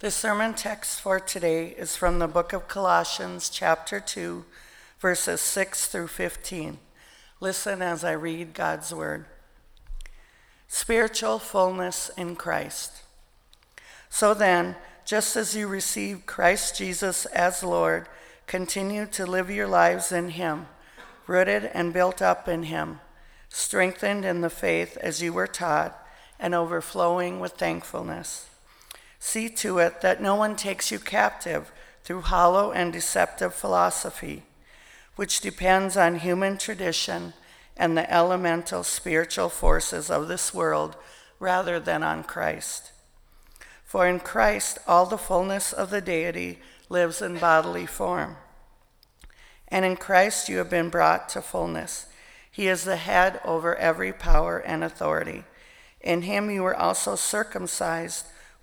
The sermon text for today is from the book of Colossians, chapter 2, verses 6 through 15. Listen as I read God's word. Spiritual fullness in Christ. So then, just as you received Christ Jesus as Lord, continue to live your lives in Him, rooted and built up in Him, strengthened in the faith as you were taught, and overflowing with thankfulness. See to it that no one takes you captive through hollow and deceptive philosophy, which depends on human tradition and the elemental spiritual forces of this world rather than on Christ. For in Christ all the fullness of the deity lives in bodily form. And in Christ you have been brought to fullness. He is the head over every power and authority. In him you were also circumcised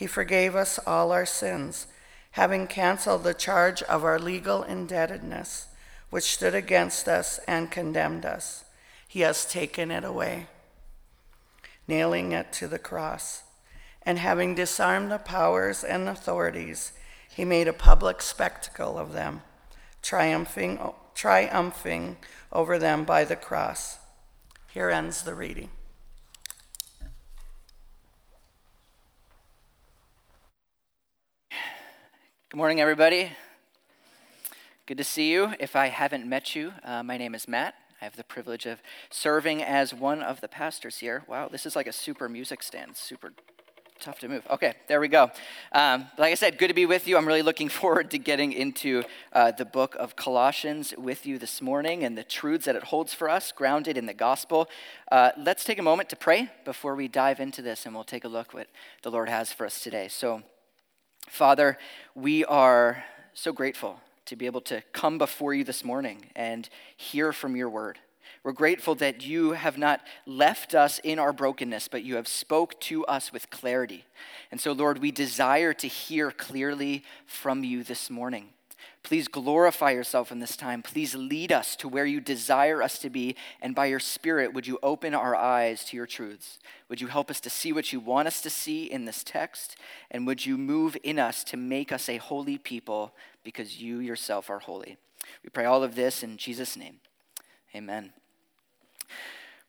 He forgave us all our sins, having canceled the charge of our legal indebtedness, which stood against us and condemned us. He has taken it away, nailing it to the cross. And having disarmed the powers and authorities, he made a public spectacle of them, triumphing, triumphing over them by the cross. Here ends the reading. Good morning, everybody. Good to see you. If I haven't met you, uh, my name is Matt. I have the privilege of serving as one of the pastors here. Wow, this is like a super music stand. Super tough to move. Okay, there we go. Um, like I said, good to be with you. I'm really looking forward to getting into uh, the book of Colossians with you this morning and the truths that it holds for us, grounded in the gospel. Uh, let's take a moment to pray before we dive into this, and we'll take a look what the Lord has for us today. So, Father, we are so grateful to be able to come before you this morning and hear from your word. We're grateful that you have not left us in our brokenness, but you have spoke to us with clarity. And so, Lord, we desire to hear clearly from you this morning. Please glorify yourself in this time. Please lead us to where you desire us to be. And by your Spirit, would you open our eyes to your truths? Would you help us to see what you want us to see in this text? And would you move in us to make us a holy people because you yourself are holy? We pray all of this in Jesus' name. Amen.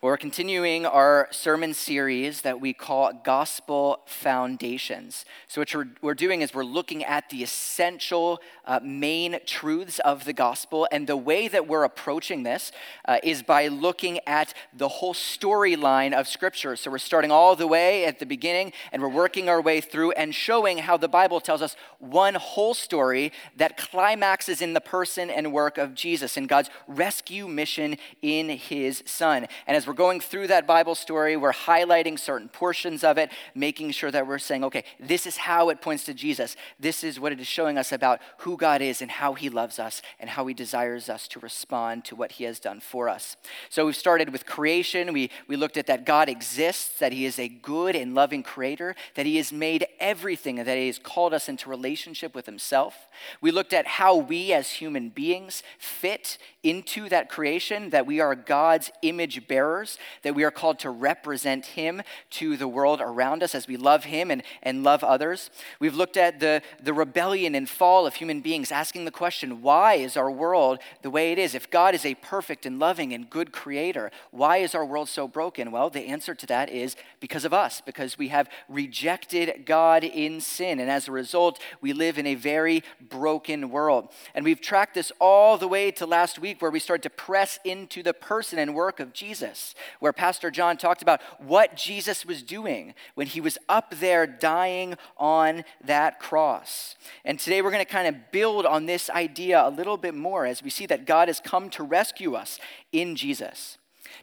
We're continuing our sermon series that we call Gospel Foundations. So, what we're doing is we're looking at the essential uh, main truths of the gospel. And the way that we're approaching this uh, is by looking at the whole storyline of Scripture. So, we're starting all the way at the beginning and we're working our way through and showing how the Bible tells us one whole story that climaxes in the person and work of Jesus and God's rescue mission in his Son. And as we're going through that Bible story, we're highlighting certain portions of it, making sure that we're saying, okay, this is how it points to Jesus. This is what it is showing us about who God is and how he loves us and how he desires us to respond to what he has done for us. So we've started with creation. We, we looked at that God exists, that he is a good and loving creator, that he has made everything, that he has called us into relationship with himself. We looked at how we as human beings fit into that creation, that we are God's image bearers, that we are called to represent Him to the world around us as we love Him and, and love others. We've looked at the, the rebellion and fall of human beings, asking the question why is our world the way it is? If God is a perfect and loving and good creator, why is our world so broken? Well, the answer to that is because of us, because we have rejected God in sin. And as a result, we live in a very broken world. And we've tracked this all the way to last week where we started to press into the person and work of Jesus, where Pastor John talked about what Jesus was doing when he was up there dying on that cross. And today we're going to kind of build on this idea a little bit more as we see that God has come to rescue us in Jesus.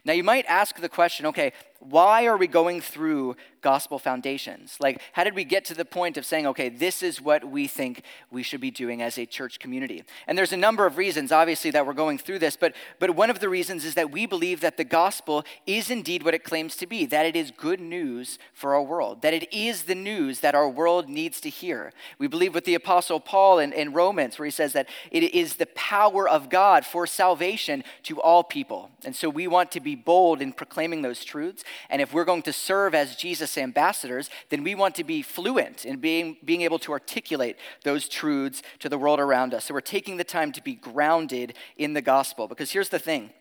Now, you might ask the question okay, why are we going through gospel foundations? Like, how did we get to the point of saying, okay, this is what we think we should be doing as a church community? And there's a number of reasons, obviously, that we're going through this, but, but one of the reasons is that we believe that the gospel is indeed what it claims to be, that it is good news for our world, that it is the news that our world needs to hear. We believe with the Apostle Paul in, in Romans, where he says that it is the power of God for salvation to all people. And so we want to be bold in proclaiming those truths. And if we're going to serve as Jesus ambassadors, then we want to be fluent in being, being able to articulate those truths to the world around us. So we're taking the time to be grounded in the gospel. Because here's the thing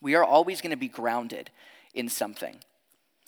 we are always going to be grounded in something.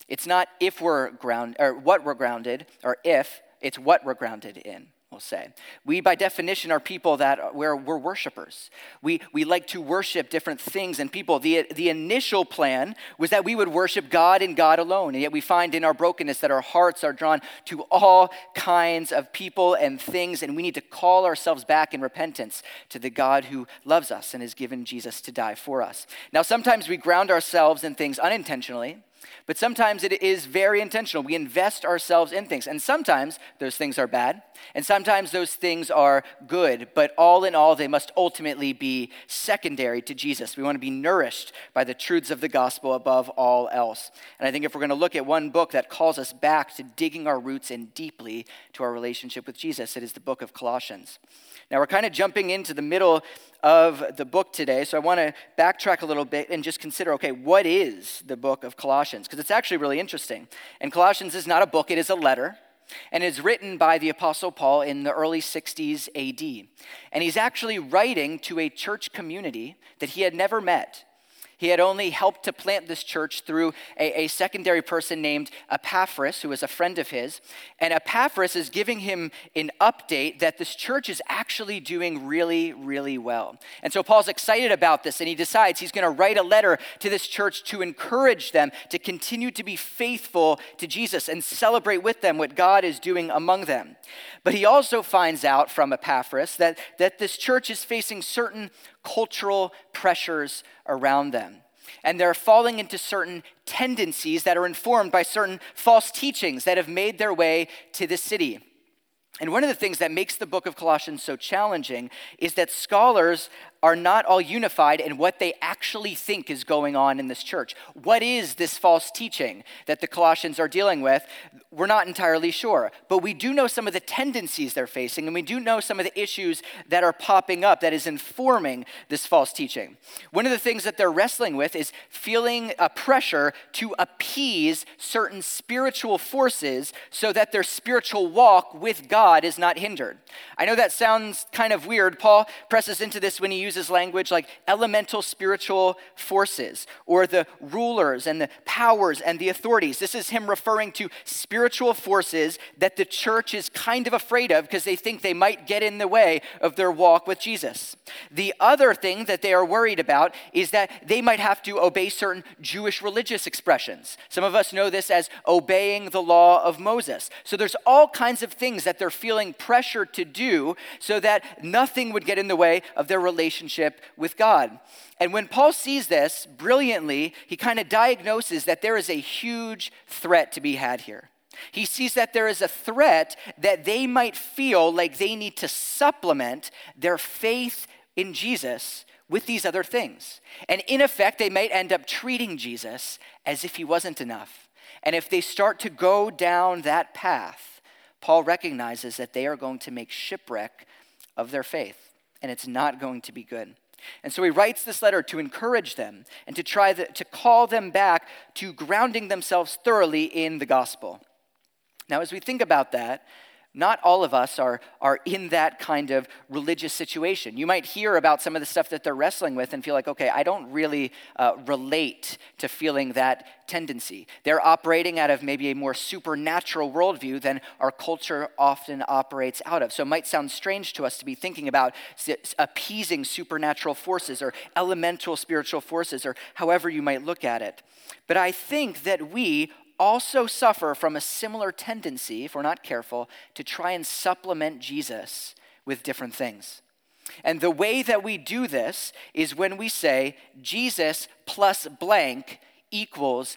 It's not if we're ground or what we're grounded or if, it's what we're grounded in we'll say. We, by definition, are people that we're, we're worshipers. We, we like to worship different things and people. The, the initial plan was that we would worship God and God alone. And yet we find in our brokenness that our hearts are drawn to all kinds of people and things. And we need to call ourselves back in repentance to the God who loves us and has given Jesus to die for us. Now, sometimes we ground ourselves in things unintentionally. But sometimes it is very intentional. We invest ourselves in things. And sometimes those things are bad, and sometimes those things are good. But all in all, they must ultimately be secondary to Jesus. We want to be nourished by the truths of the gospel above all else. And I think if we're going to look at one book that calls us back to digging our roots in deeply to our relationship with Jesus, it is the book of Colossians. Now, we're kind of jumping into the middle of the book today, so I want to backtrack a little bit and just consider okay, what is the book of Colossians? Because it's actually really interesting. And Colossians is not a book, it is a letter. And it's written by the Apostle Paul in the early 60s AD. And he's actually writing to a church community that he had never met. He had only helped to plant this church through a, a, secondary person named Epaphras, who was a friend of his. And Epaphras is giving him an update that this church is actually doing really, really well. And so Paul's excited about this, and he decides he's going to write a letter to this church to encourage them to continue to be faithful to Jesus and celebrate with them what God is doing among them. But he also finds out from Epaphras that, that this church is facing certain cultural pressures around them. And they're falling into certain tendencies that are informed by certain false teachings that have made their way to the city. And one of the things that makes the book of Colossians so challenging is that scholars are not all unified in what they actually think is going on in this church. What is this false teaching that the Colossians are dealing with? We're not entirely sure. But we do know some of the tendencies they're facing, and we do know some of the issues that are popping up that is informing this false teaching. One of the things that they're wrestling with is feeling a pressure to appease certain spiritual forces so that their spiritual walk with God is not hindered. I know that sounds kind of weird. Paul presses into this when he uses uses language like elemental spiritual forces or the rulers and the powers and the authorities. This is him referring to spiritual forces that the church is kind of afraid of because they think they might get in the way of their walk with Jesus. The other thing that they are worried about is that they might have to obey certain Jewish religious expressions. Some of us know this as obeying the law of Moses. So there's all kinds of things that they're feeling pressure to do so that nothing would get in the way of their relationship relationship with God. And when Paul sees this brilliantly, he kind of diagnoses that there is a huge threat to be had here. He sees that there is a threat that they might feel like they need to supplement their faith in Jesus with these other things. And in effect, they might end up treating Jesus as if he wasn't enough. And if they start to go down that path, Paul recognizes that they are going to make shipwreck of their faith and it's not going to be good. And so he writes this letter to encourage them and to try the, to call them back to grounding themselves thoroughly in the gospel. Now, as we think about that, not all of us are, are in that kind of religious situation. You might hear about some of the stuff that they're wrestling with and feel like, okay, I don't really uh, relate to feeling that tendency. They're operating out of maybe a more supernatural worldview than our culture often operates out of. So it might sound strange to us to be thinking about appeasing supernatural forces or elemental spiritual forces or however you might look at it. But I think that we also suffer from a similar tendency, if we're not careful, to try and supplement Jesus with different things. And the way that we do this is when we say Jesus plus blank equals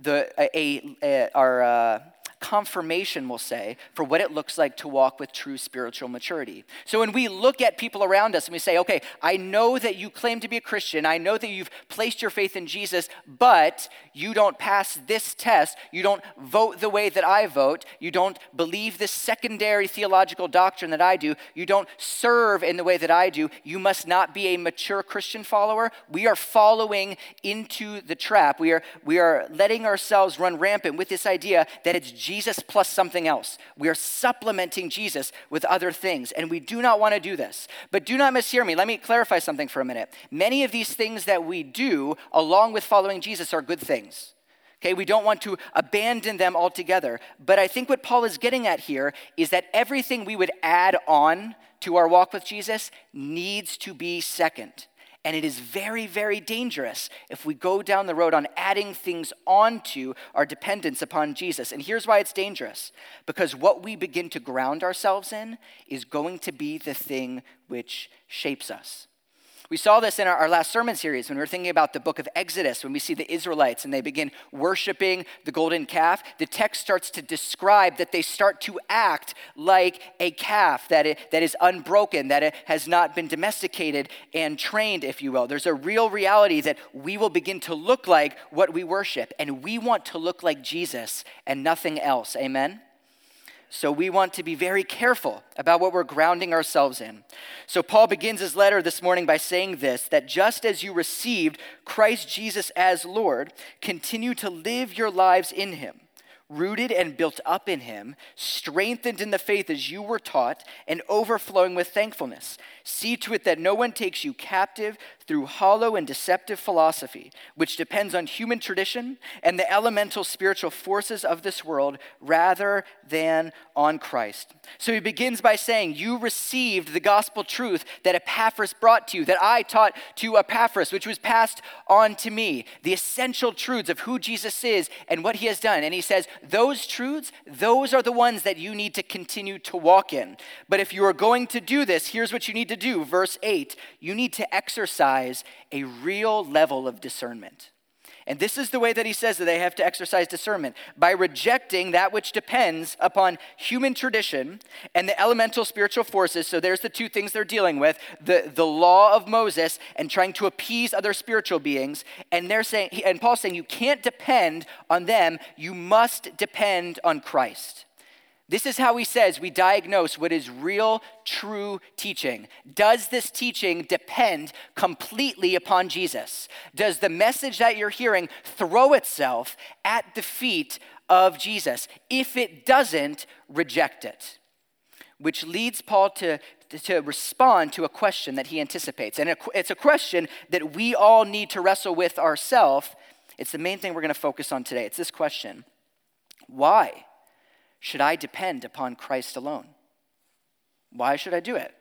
the, a, a, our uh, confirmation, we'll say, for what it looks like to walk with true spiritual maturity. So when we look at people around us and we say, okay, I know that you claim to be a Christian, I know that you've placed your faith in Jesus, but you don't pass this test, you don't vote the way that I vote, you don't believe this secondary theological doctrine that I do, you don't serve in the way that I do, you must not be a mature Christian follower. We are following into the trap. We are, we are letting ourselves run rampant with this idea that it's Jesus Jesus plus something else. We are supplementing Jesus with other things, and we do not want to do this. But do not mishear me. Let me clarify something for a minute. Many of these things that we do, along with following Jesus, are good things. Okay, we don't want to abandon them altogether. But I think what Paul is getting at here is that everything we would add on to our walk with Jesus needs to be second. And it is very, very dangerous if we go down the road on adding things onto our dependence upon Jesus. And here's why it's dangerous because what we begin to ground ourselves in is going to be the thing which shapes us. We saw this in our, our, last sermon series when we were thinking about the book of Exodus, when we see the Israelites and they begin worshiping the golden calf. The text starts to describe that they start to act like a calf that, it, that is unbroken, that it has not been domesticated and trained, if you will. There's a real reality that we will begin to look like what we worship, and we want to look like Jesus and nothing else. Amen? So we want to be very careful about what we're grounding ourselves in. So Paul begins his letter this morning by saying this that just as you received Christ Jesus as Lord, continue to live your lives in him rooted and built up in him, strengthened in the faith as you were taught, and overflowing with thankfulness. See to it that no one takes you captive through hollow and deceptive philosophy, which depends on human tradition and the elemental spiritual forces of this world rather than on Christ. So he begins by saying, You received the gospel truth that Epaphras brought to you, that I taught to Epaphras, which was passed on to me, the essential truths of who Jesus is and what he has done. And he says, Those truths, those are the ones that you need to continue to walk in. But if you are going to do this, here's what you need to do. Verse 8 you need to exercise a real level of discernment. And this is the way that he says that they have to exercise discernment by rejecting that which depends upon human tradition and the elemental spiritual forces. So there's the two things they're dealing with the, the law of Moses and trying to appease other spiritual beings. And they're saying, and Paul's saying, you can't depend on them, you must depend on Christ. This is how he says we diagnose what is real, true teaching. Does this teaching depend completely upon Jesus? Does the message that you're hearing throw itself at the feet of Jesus? If it doesn't, reject it. Which leads Paul to, to respond to a question that he anticipates. And it's a question that we all need to wrestle with ourselves. It's the main thing we're going to focus on today. It's this question Why? Should I depend upon Christ alone? Why should I do it?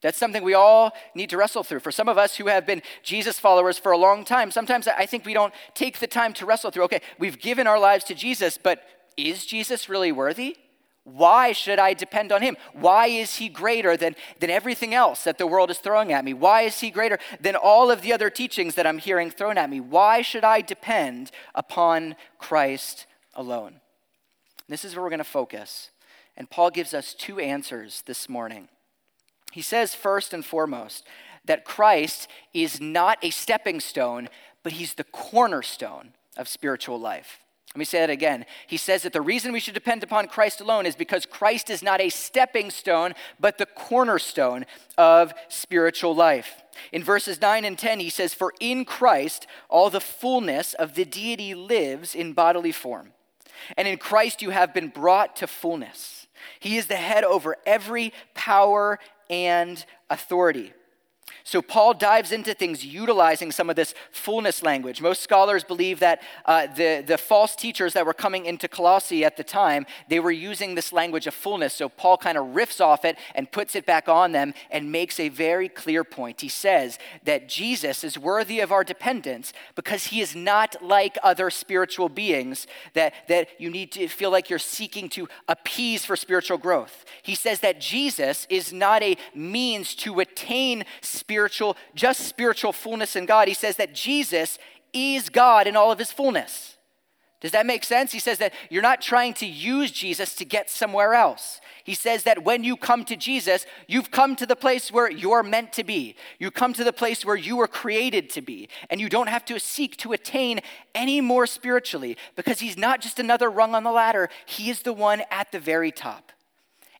That's something we all need to wrestle through. For some of us who have been Jesus followers for a long time, sometimes I think we don't take the time to wrestle through. Okay, we've given our lives to Jesus, but is Jesus really worthy? Why should I depend on him? Why is he greater than, than everything else that the world is throwing at me? Why is he greater than all of the other teachings that I'm hearing thrown at me? Why should I depend upon Christ alone? This is where we're going to focus. And Paul gives us two answers this morning. He says, first and foremost, that Christ is not a stepping stone, but he's the cornerstone of spiritual life. Let me say that again. He says that the reason we should depend upon Christ alone is because Christ is not a stepping stone, but the cornerstone of spiritual life. In verses 9 and 10, he says, For in Christ all the fullness of the deity lives in bodily form. And in Christ you have been brought to fullness. He is the head over every power and authority. So Paul dives into things utilizing some of this fullness language. Most scholars believe that uh, the, the false teachers that were coming into Colossae at the time, they were using this language of fullness. So Paul kind of riffs off it and puts it back on them and makes a very clear point. He says that Jesus is worthy of our dependence because he is not like other spiritual beings that, that you need to feel like you're seeking to appease for spiritual growth. He says that Jesus is not a means to attain spiritual spiritual, just spiritual fullness in God. He says that Jesus is God in all of his fullness. Does that make sense? He says that you're not trying to use Jesus to get somewhere else. He says that when you come to Jesus, you've come to the place where you're meant to be. You come to the place where you were created to be. And you don't have to seek to attain any more spiritually because he's not just another rung on the ladder, he is the one at the very top.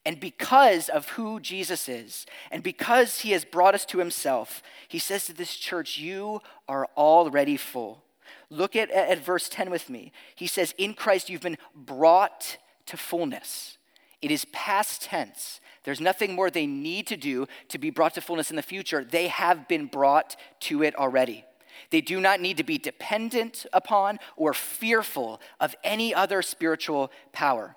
And because of who Jesus is, and because he has brought us to himself, he says to this church, You are already full. Look at, at verse 10 with me. He says, In Christ you've been brought to fullness. It is past tense. There's nothing more they need to do to be brought to fullness in the future. They have been brought to it already. They do not need to be dependent upon or fearful of any other spiritual power.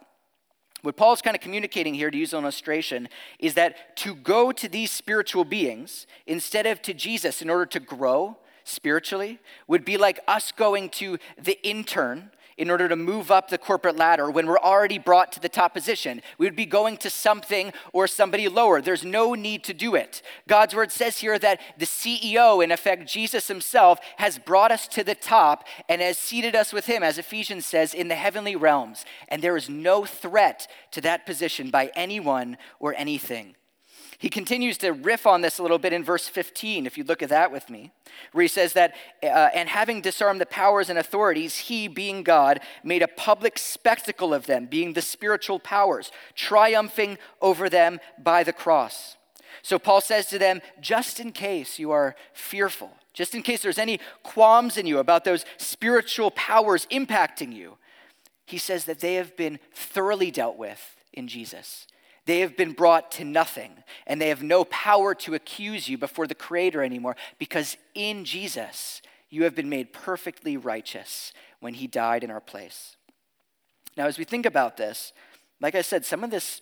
What Paul's kind of communicating here, to use an illustration, is that to go to these spiritual beings instead of to Jesus in order to grow spiritually would be like us going to the intern in order to move up the corporate ladder when we're already brought to the top position. We would be going to something or somebody lower. There's no need to do it. God's word says here that the CEO, in effect, Jesus himself, has brought us to the top and has seated us with him, as Ephesians says, in the heavenly realms. And there is no threat to that position by anyone or anything. He continues to riff on this a little bit in verse 15, if you look at that with me, where he says that, uh, and having disarmed the powers and authorities, he, being God, made a public spectacle of them, being the spiritual powers, triumphing over them by the cross. So Paul says to them, just in case you are fearful, just in case there's any qualms in you about those spiritual powers impacting you, he says that they have been thoroughly dealt with in Jesus. They have been brought to nothing, and they have no power to accuse you before the Creator anymore, because in Jesus, you have been made perfectly righteous when He died in our place. Now, as we think about this, like I said, some of this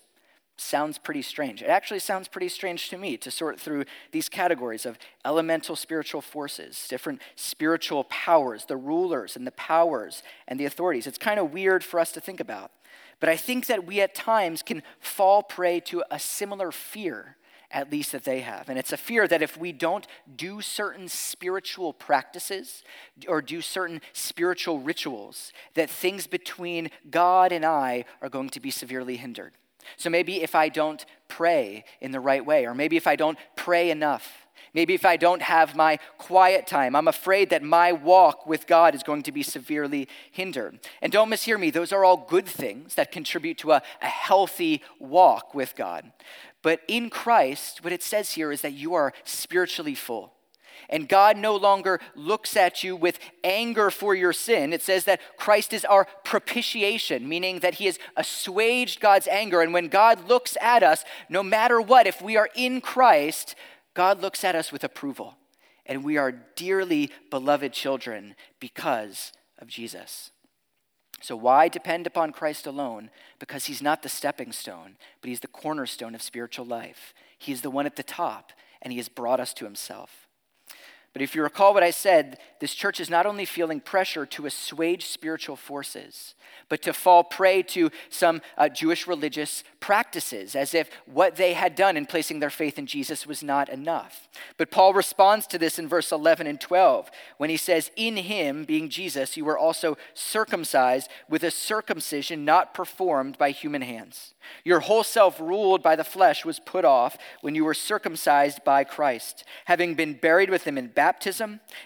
sounds pretty strange. It actually sounds pretty strange to me to sort through these categories of elemental spiritual forces, different spiritual powers, the rulers and the powers and the authorities. It's kind of weird for us to think about. But I think that we at times can fall prey to a similar fear, at least that they have. And it's a fear that if we don't do certain spiritual practices or do certain spiritual rituals, that things between God and I are going to be severely hindered. So maybe if I don't pray in the right way, or maybe if I don't pray enough, Maybe if I don't have my quiet time, I'm afraid that my walk with God is going to be severely hindered. And don't mishear me, those are all good things that contribute to a, a healthy walk with God. But in Christ, what it says here is that you are spiritually full. And God no longer looks at you with anger for your sin. It says that Christ is our propitiation, meaning that He has assuaged God's anger. And when God looks at us, no matter what, if we are in Christ, God looks at us with approval, and we are dearly beloved children because of Jesus. So, why depend upon Christ alone? Because he's not the stepping stone, but he's the cornerstone of spiritual life. He's the one at the top, and he has brought us to himself. But if you recall what I said, this church is not only feeling pressure to assuage spiritual forces, but to fall prey to some uh, Jewish religious practices, as if what they had done in placing their faith in Jesus was not enough. But Paul responds to this in verse 11 and 12 when he says, In him, being Jesus, you were also circumcised with a circumcision not performed by human hands. Your whole self, ruled by the flesh, was put off when you were circumcised by Christ, having been buried with him in baptism,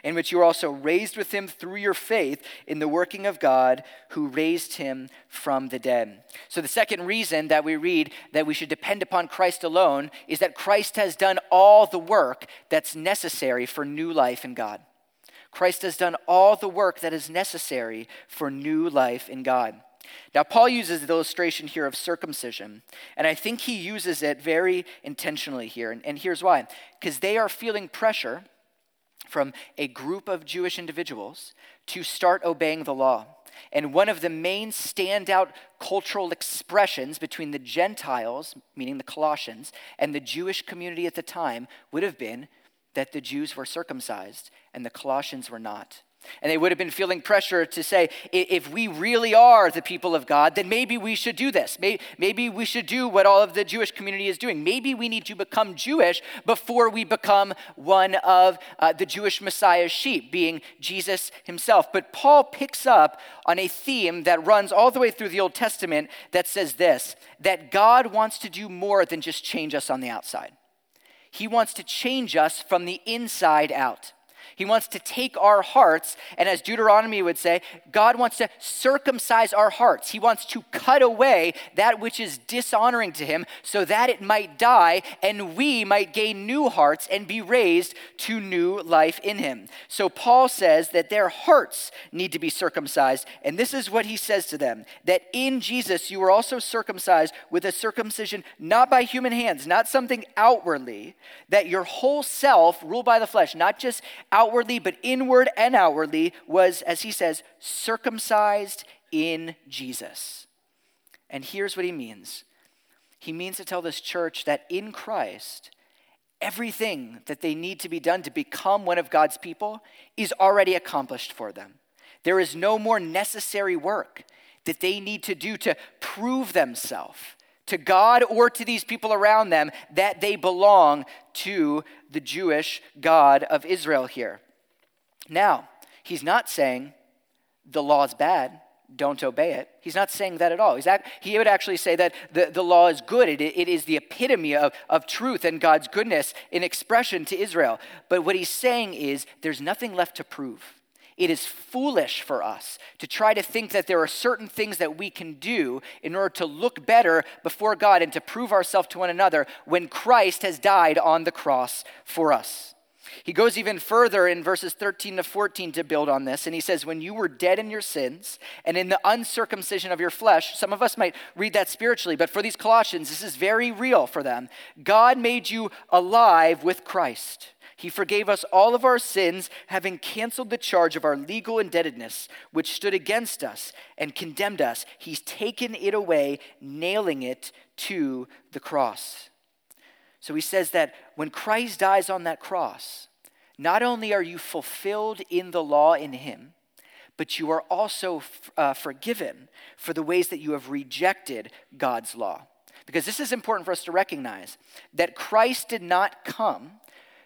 in which you were also raised with him through your faith in the working of God who raised him from the dead. So, the second reason that we read that we should depend upon Christ alone is that Christ has done all the work that's necessary for new life in God. Christ has done all the work that is necessary for new life in God. Now, Paul uses the illustration here of circumcision, and I think he uses it very intentionally here. And, and here's why because they are feeling pressure from a group of Jewish individuals to start obeying the law. And one of the main standout cultural expressions between the Gentiles, meaning the Colossians, and the Jewish community at the time would have been that the Jews were circumcised and the Colossians were not. And they would have been feeling pressure to say, if we really are the people of God, then maybe we should do this. Maybe we should do what all of the Jewish community is doing. Maybe we need to become Jewish before we become one of uh, the Jewish Messiah's sheep, being Jesus himself. But Paul picks up on a theme that runs all the way through the Old Testament that says this that God wants to do more than just change us on the outside, He wants to change us from the inside out. He wants to take our hearts, and as Deuteronomy would say, God wants to circumcise our hearts. He wants to cut away that which is dishonoring to Him so that it might die and we might gain new hearts and be raised to new life in Him. So Paul says that their hearts need to be circumcised, and this is what he says to them that in Jesus you were also circumcised with a circumcision not by human hands, not something outwardly, that your whole self, ruled by the flesh, not just outwardly but inward and outwardly, was, as he says, circumcised in Jesus. And here's what he means he means to tell this church that in Christ, everything that they need to be done to become one of God's people is already accomplished for them. There is no more necessary work that they need to do to prove themselves to God or to these people around them that they belong to the Jewish God of Israel here. Now, he's not saying the law is bad, don't obey it. He's not saying that at all. Act, he would actually say that the, the law is good. It, it is the epitome of, of truth and God's goodness in expression to Israel. But what he's saying is there's nothing left to prove. It is foolish for us to try to think that there are certain things that we can do in order to look better before God and to prove ourselves to one another when Christ has died on the cross for us. He goes even further in verses 13 to 14 to build on this, and he says, When you were dead in your sins and in the uncircumcision of your flesh, some of us might read that spiritually, but for these Colossians, this is very real for them. God made you alive with Christ. He forgave us all of our sins, having canceled the charge of our legal indebtedness, which stood against us and condemned us. He's taken it away, nailing it to the cross. So he says that when Christ dies on that cross, not only are you fulfilled in the law in him, but you are also uh, forgiven for the ways that you have rejected God's law. Because this is important for us to recognize that Christ did not come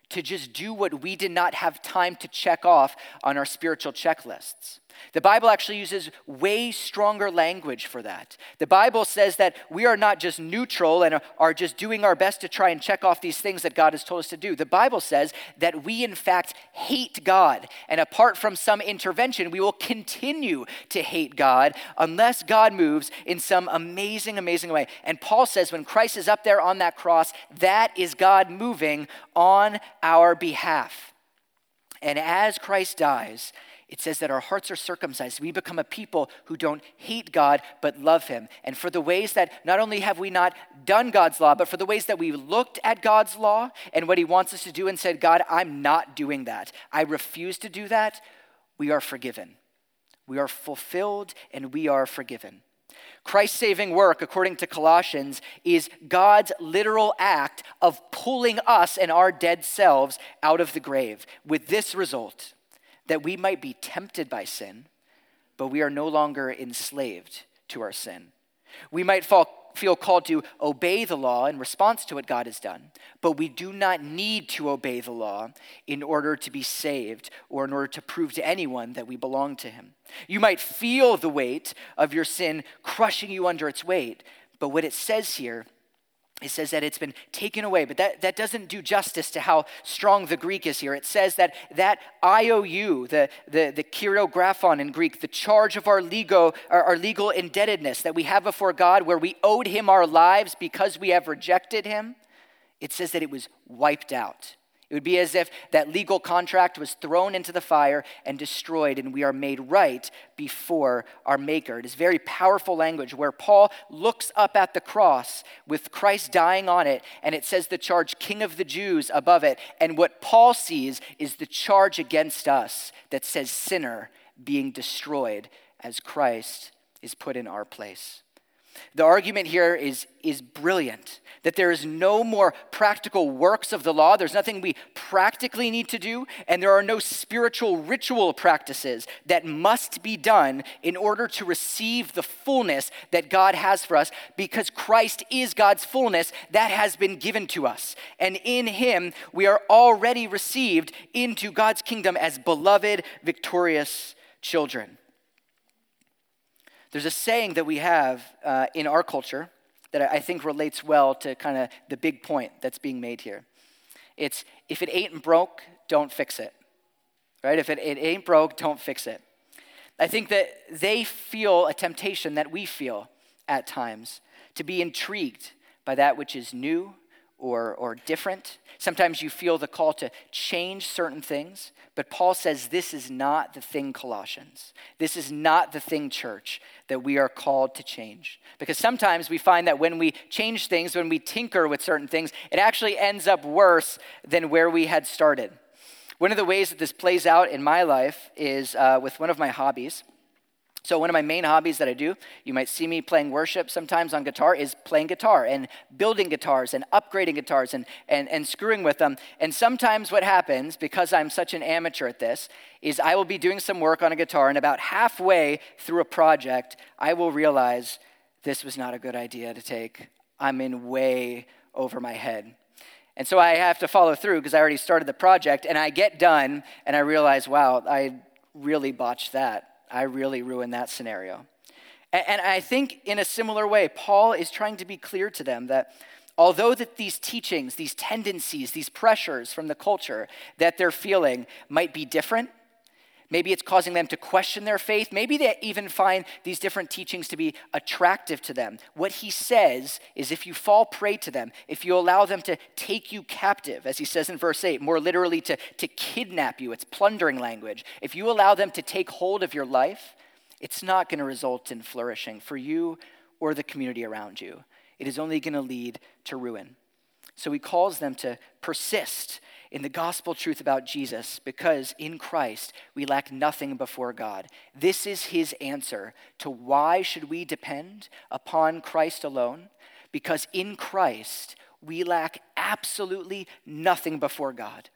to just do what we did not have time to check off on our spiritual checklists. The Bible actually uses way stronger language for that. The Bible says that we are not just neutral and are just doing our best to try and check off these things that God has told us to do. The Bible says that we, in fact, hate God. And apart from some intervention, we will continue to hate God unless God moves in some amazing, amazing way. And Paul says when Christ is up there on that cross, that is God moving on our behalf. And as Christ dies, it says that our hearts are circumcised. We become a people who don't hate God, but love Him. And for the ways that not only have we not done God's law, but for the ways that we looked at God's law and what He wants us to do and said, God, I'm not doing that. I refuse to do that. We are forgiven. We are fulfilled and we are forgiven. Christ's saving work, according to Colossians, is God's literal act of pulling us and our dead selves out of the grave, with this result that we might be tempted by sin, but we are no longer enslaved to our sin. We might fall, feel called to obey the law in response to what God has done, but we do not need to obey the law in order to be saved or in order to prove to anyone that we belong to Him. You might feel the weight of your sin crushing you under its weight, but what it says here it says that it's been taken away, but that, that doesn't do justice to how strong the Greek is here. It says that that IOU, the, the, the kyriographon in Greek, the charge of our legal, our, our legal indebtedness that we have before God, where we owed him our lives because we have rejected him, it says that it was wiped out. It would be as if that legal contract was thrown into the fire and destroyed, and we are made right before our Maker. It is very powerful language where Paul looks up at the cross with Christ dying on it, and it says the charge, King of the Jews, above it. And what Paul sees is the charge against us that says, sinner being destroyed as Christ is put in our place. The argument here is, is brilliant that there is no more practical works of the law. There's nothing we practically need to do, and there are no spiritual ritual practices that must be done in order to receive the fullness that God has for us because Christ is God's fullness that has been given to us. And in Him, we are already received into God's kingdom as beloved, victorious children. There's a saying that we have uh, in our culture that I think relates well to kind of the big point that's being made here. It's if it ain't broke, don't fix it. Right? If it, it ain't broke, don't fix it. I think that they feel a temptation that we feel at times to be intrigued by that which is new or, or different. Sometimes you feel the call to change certain things, but Paul says this is not the thing, Colossians. This is not the thing, church, that we are called to change. Because sometimes we find that when we change things, when we tinker with certain things, it actually ends up worse than where we had started. One of the ways that this plays out in my life is uh, with one of my hobbies. So, one of my main hobbies that I do, you might see me playing worship sometimes on guitar, is playing guitar and building guitars and upgrading guitars and, and, and screwing with them. And sometimes what happens, because I'm such an amateur at this, is I will be doing some work on a guitar, and about halfway through a project, I will realize this was not a good idea to take. I'm in way over my head. And so I have to follow through because I already started the project, and I get done, and I realize, wow, I really botched that. I really ruined that scenario. And I think in a similar way, Paul is trying to be clear to them that although that these teachings, these tendencies, these pressures from the culture that they're feeling might be different, Maybe it's causing them to question their faith. Maybe they even find these different teachings to be attractive to them. What he says is if you fall prey to them, if you allow them to take you captive, as he says in verse 8, more literally to, to kidnap you, it's plundering language. If you allow them to take hold of your life, it's not going to result in flourishing for you or the community around you. It is only going to lead to ruin. So he calls them to persist in the gospel truth about Jesus because in Christ we lack nothing before God. This is his answer to why should we depend upon Christ alone? Because in Christ we lack absolutely nothing before God.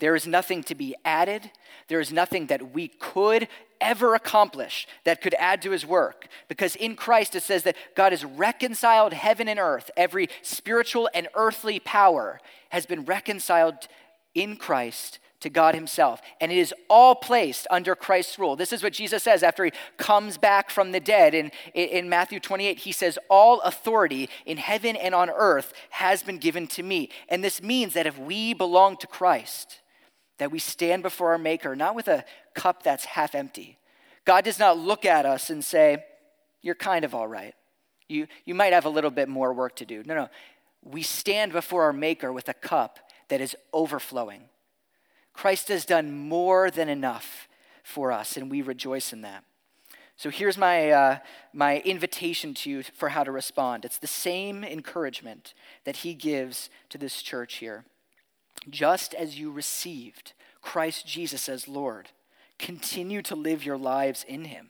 There is nothing to be added. There is nothing that we could ever accomplish that could add to his work. Because in Christ it says that God has reconciled heaven and earth. Every spiritual and earthly power has been reconciled in Christ to God Himself. And it is all placed under Christ's rule. This is what Jesus says after He comes back from the dead. In, in Matthew 28, He says, All authority in heaven and on earth has been given to me. And this means that if we belong to Christ, that we stand before our Maker, not with a cup that's half empty. God does not look at us and say, You're kind of all right. You, you might have a little bit more work to do. No, no. We stand before our Maker with a cup that is overflowing. Christ has done more than enough for us, and we rejoice in that. So here's my, uh, my invitation to you for how to respond. It's the same encouragement that he gives to this church here. Just as you received Christ Jesus as Lord, continue to live your lives in him.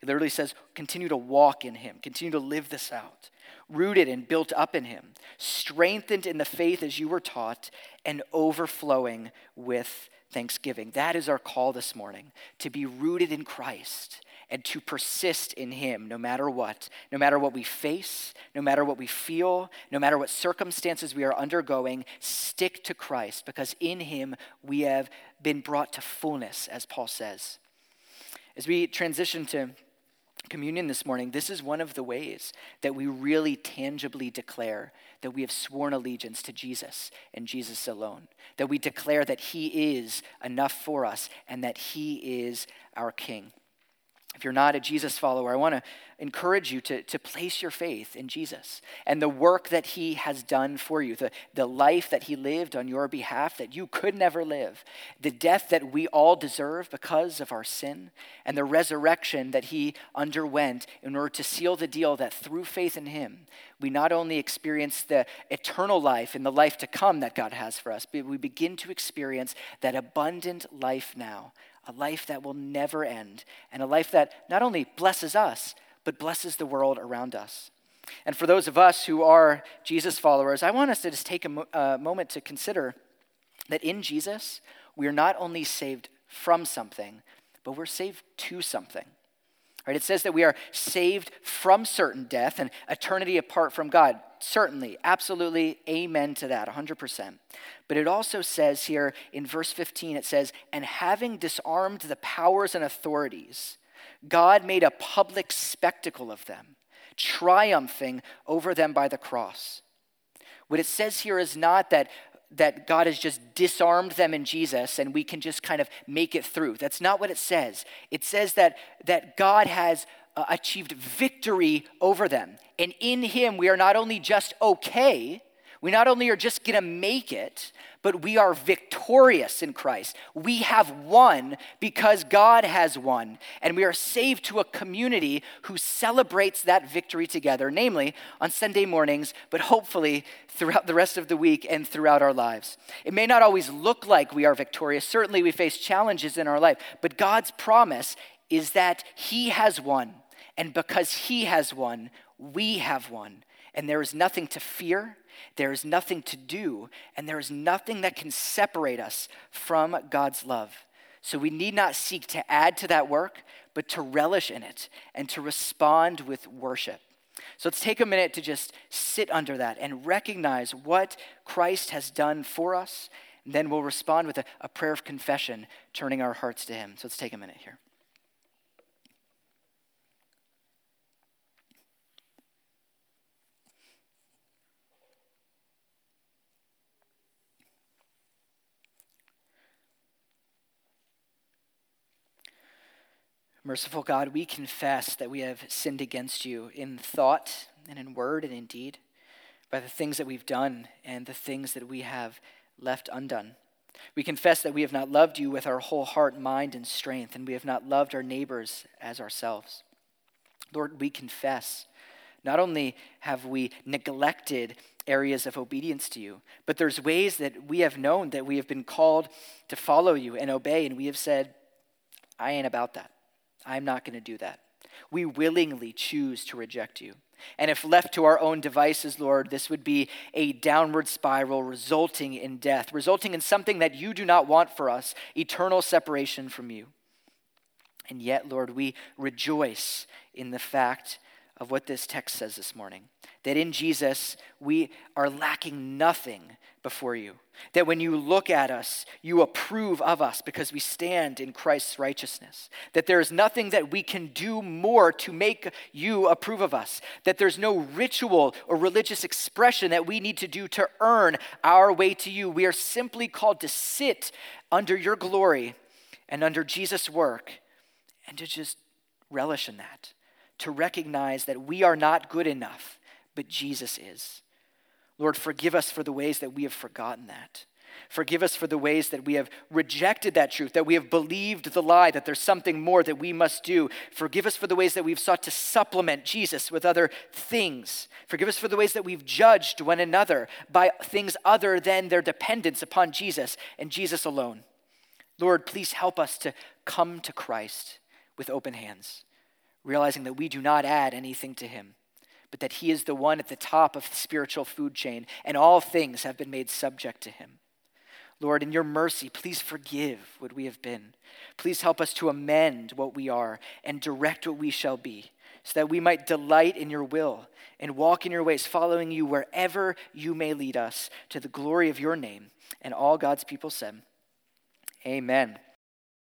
It literally says, continue to walk in him, continue to live this out rooted and built up in him, strengthened in the faith as you were taught, and overflowing with thanksgiving. That is our call this morning to be rooted in Christ and to persist in Him no matter what, no matter what we face, no matter what we feel, no matter what circumstances we are undergoing, stick to Christ because in Him we have been brought to fullness, as Paul says. As we transition to communion this morning, this is one of the ways that we really tangibly declare that we have sworn allegiance to Jesus and Jesus alone. That we declare that He is enough for us and that He is our King. If you're not a Jesus follower, I want to encourage you to, to place your faith in Jesus and the work that he has done for you, the, the life that he lived on your behalf that you could never live, the death that we all deserve because of our sin, and the resurrection that he underwent in order to seal the deal that through faith in him, we not only experience the eternal life and the life to come that God has for us, but we begin to experience that abundant life now a life that will never end, and a life that not only blesses us, but blesses the world around us. And for those of us who are Jesus followers, I want us to just take a mo- uh, moment to consider that in Jesus, we are not only saved from something, but we're saved to something. Right? It says that we are saved from certain death and eternity apart from God. Certainly, absolutely, amen to that, 100%. But it also says here in verse 15, it says, And having disarmed the powers and authorities, God made a public spectacle of them, triumphing over them by the cross. What it says here is not that that God has just disarmed them in Jesus and we can just kind of make it through. That's not what it says. It says that, that God has uh, achieved victory over them. And in Him, we are not only just okay, we not only are just going to make it, but we are victorious in Christ. We have won because God has won. And we are saved to a community who celebrates that victory together, namely on Sunday mornings, but hopefully throughout the rest of the week and throughout our lives. It may not always look like we are victorious. Certainly, we face challenges in our life, but God's promise is that He has won. And because He has won, we have won. And there is nothing to fear there is nothing to do, and there is nothing that can separate us from God's love. So we need not seek to add to that work, but to relish in it and to respond with worship. So let's take a minute to just sit under that and recognize what Christ has done for us. And then we'll respond with a, a prayer of confession, turning our hearts to Him. So let's take a minute here. Merciful God, we confess that we have sinned against you in thought and in word and in deed, by the things that we've done and the things that we have left undone. We confess that we have not loved you with our whole heart, mind, and strength, and we have not loved our neighbors as ourselves. Lord, we confess not only have we neglected areas of obedience to you, but there's ways that we have known that we have been called to follow you and obey, and we have said, I ain't about that. I'm not going to do that. We willingly choose to reject you. And if left to our own devices, Lord, this would be a downward spiral resulting in death, resulting in something that you do not want for us eternal separation from you. And yet, Lord, we rejoice in the fact of what this text says this morning that in Jesus we are lacking nothing before you. That when you look at us, you approve of us because we stand in Christ's righteousness. That there is nothing that we can do more to make you approve of us. That there's no ritual or religious expression that we need to do to earn our way to you. We are simply called to sit under your glory and under Jesus' work and to just relish in that. To recognize that we are not good enough, but Jesus is Lord, forgive us for the ways that we have forgotten that. Forgive us for the ways that we have rejected that truth, that we have believed the lie, that there's something more that we must do. Forgive us for the ways that we've sought to supplement Jesus with other things. Forgive us for the ways that we've judged one another by things other than their dependence upon Jesus and Jesus alone. Lord, please help us to come to Christ with open hands, realizing that we do not add anything to him but that he is the one at the top of the spiritual food chain, and all things have been made subject to him. Lord, in your mercy, please forgive what we have been. Please help us to amend what we are and direct what we shall be, so that we might delight in your will and walk in your ways, following you wherever you may lead us to the glory of your name. And all God's people said, Amen.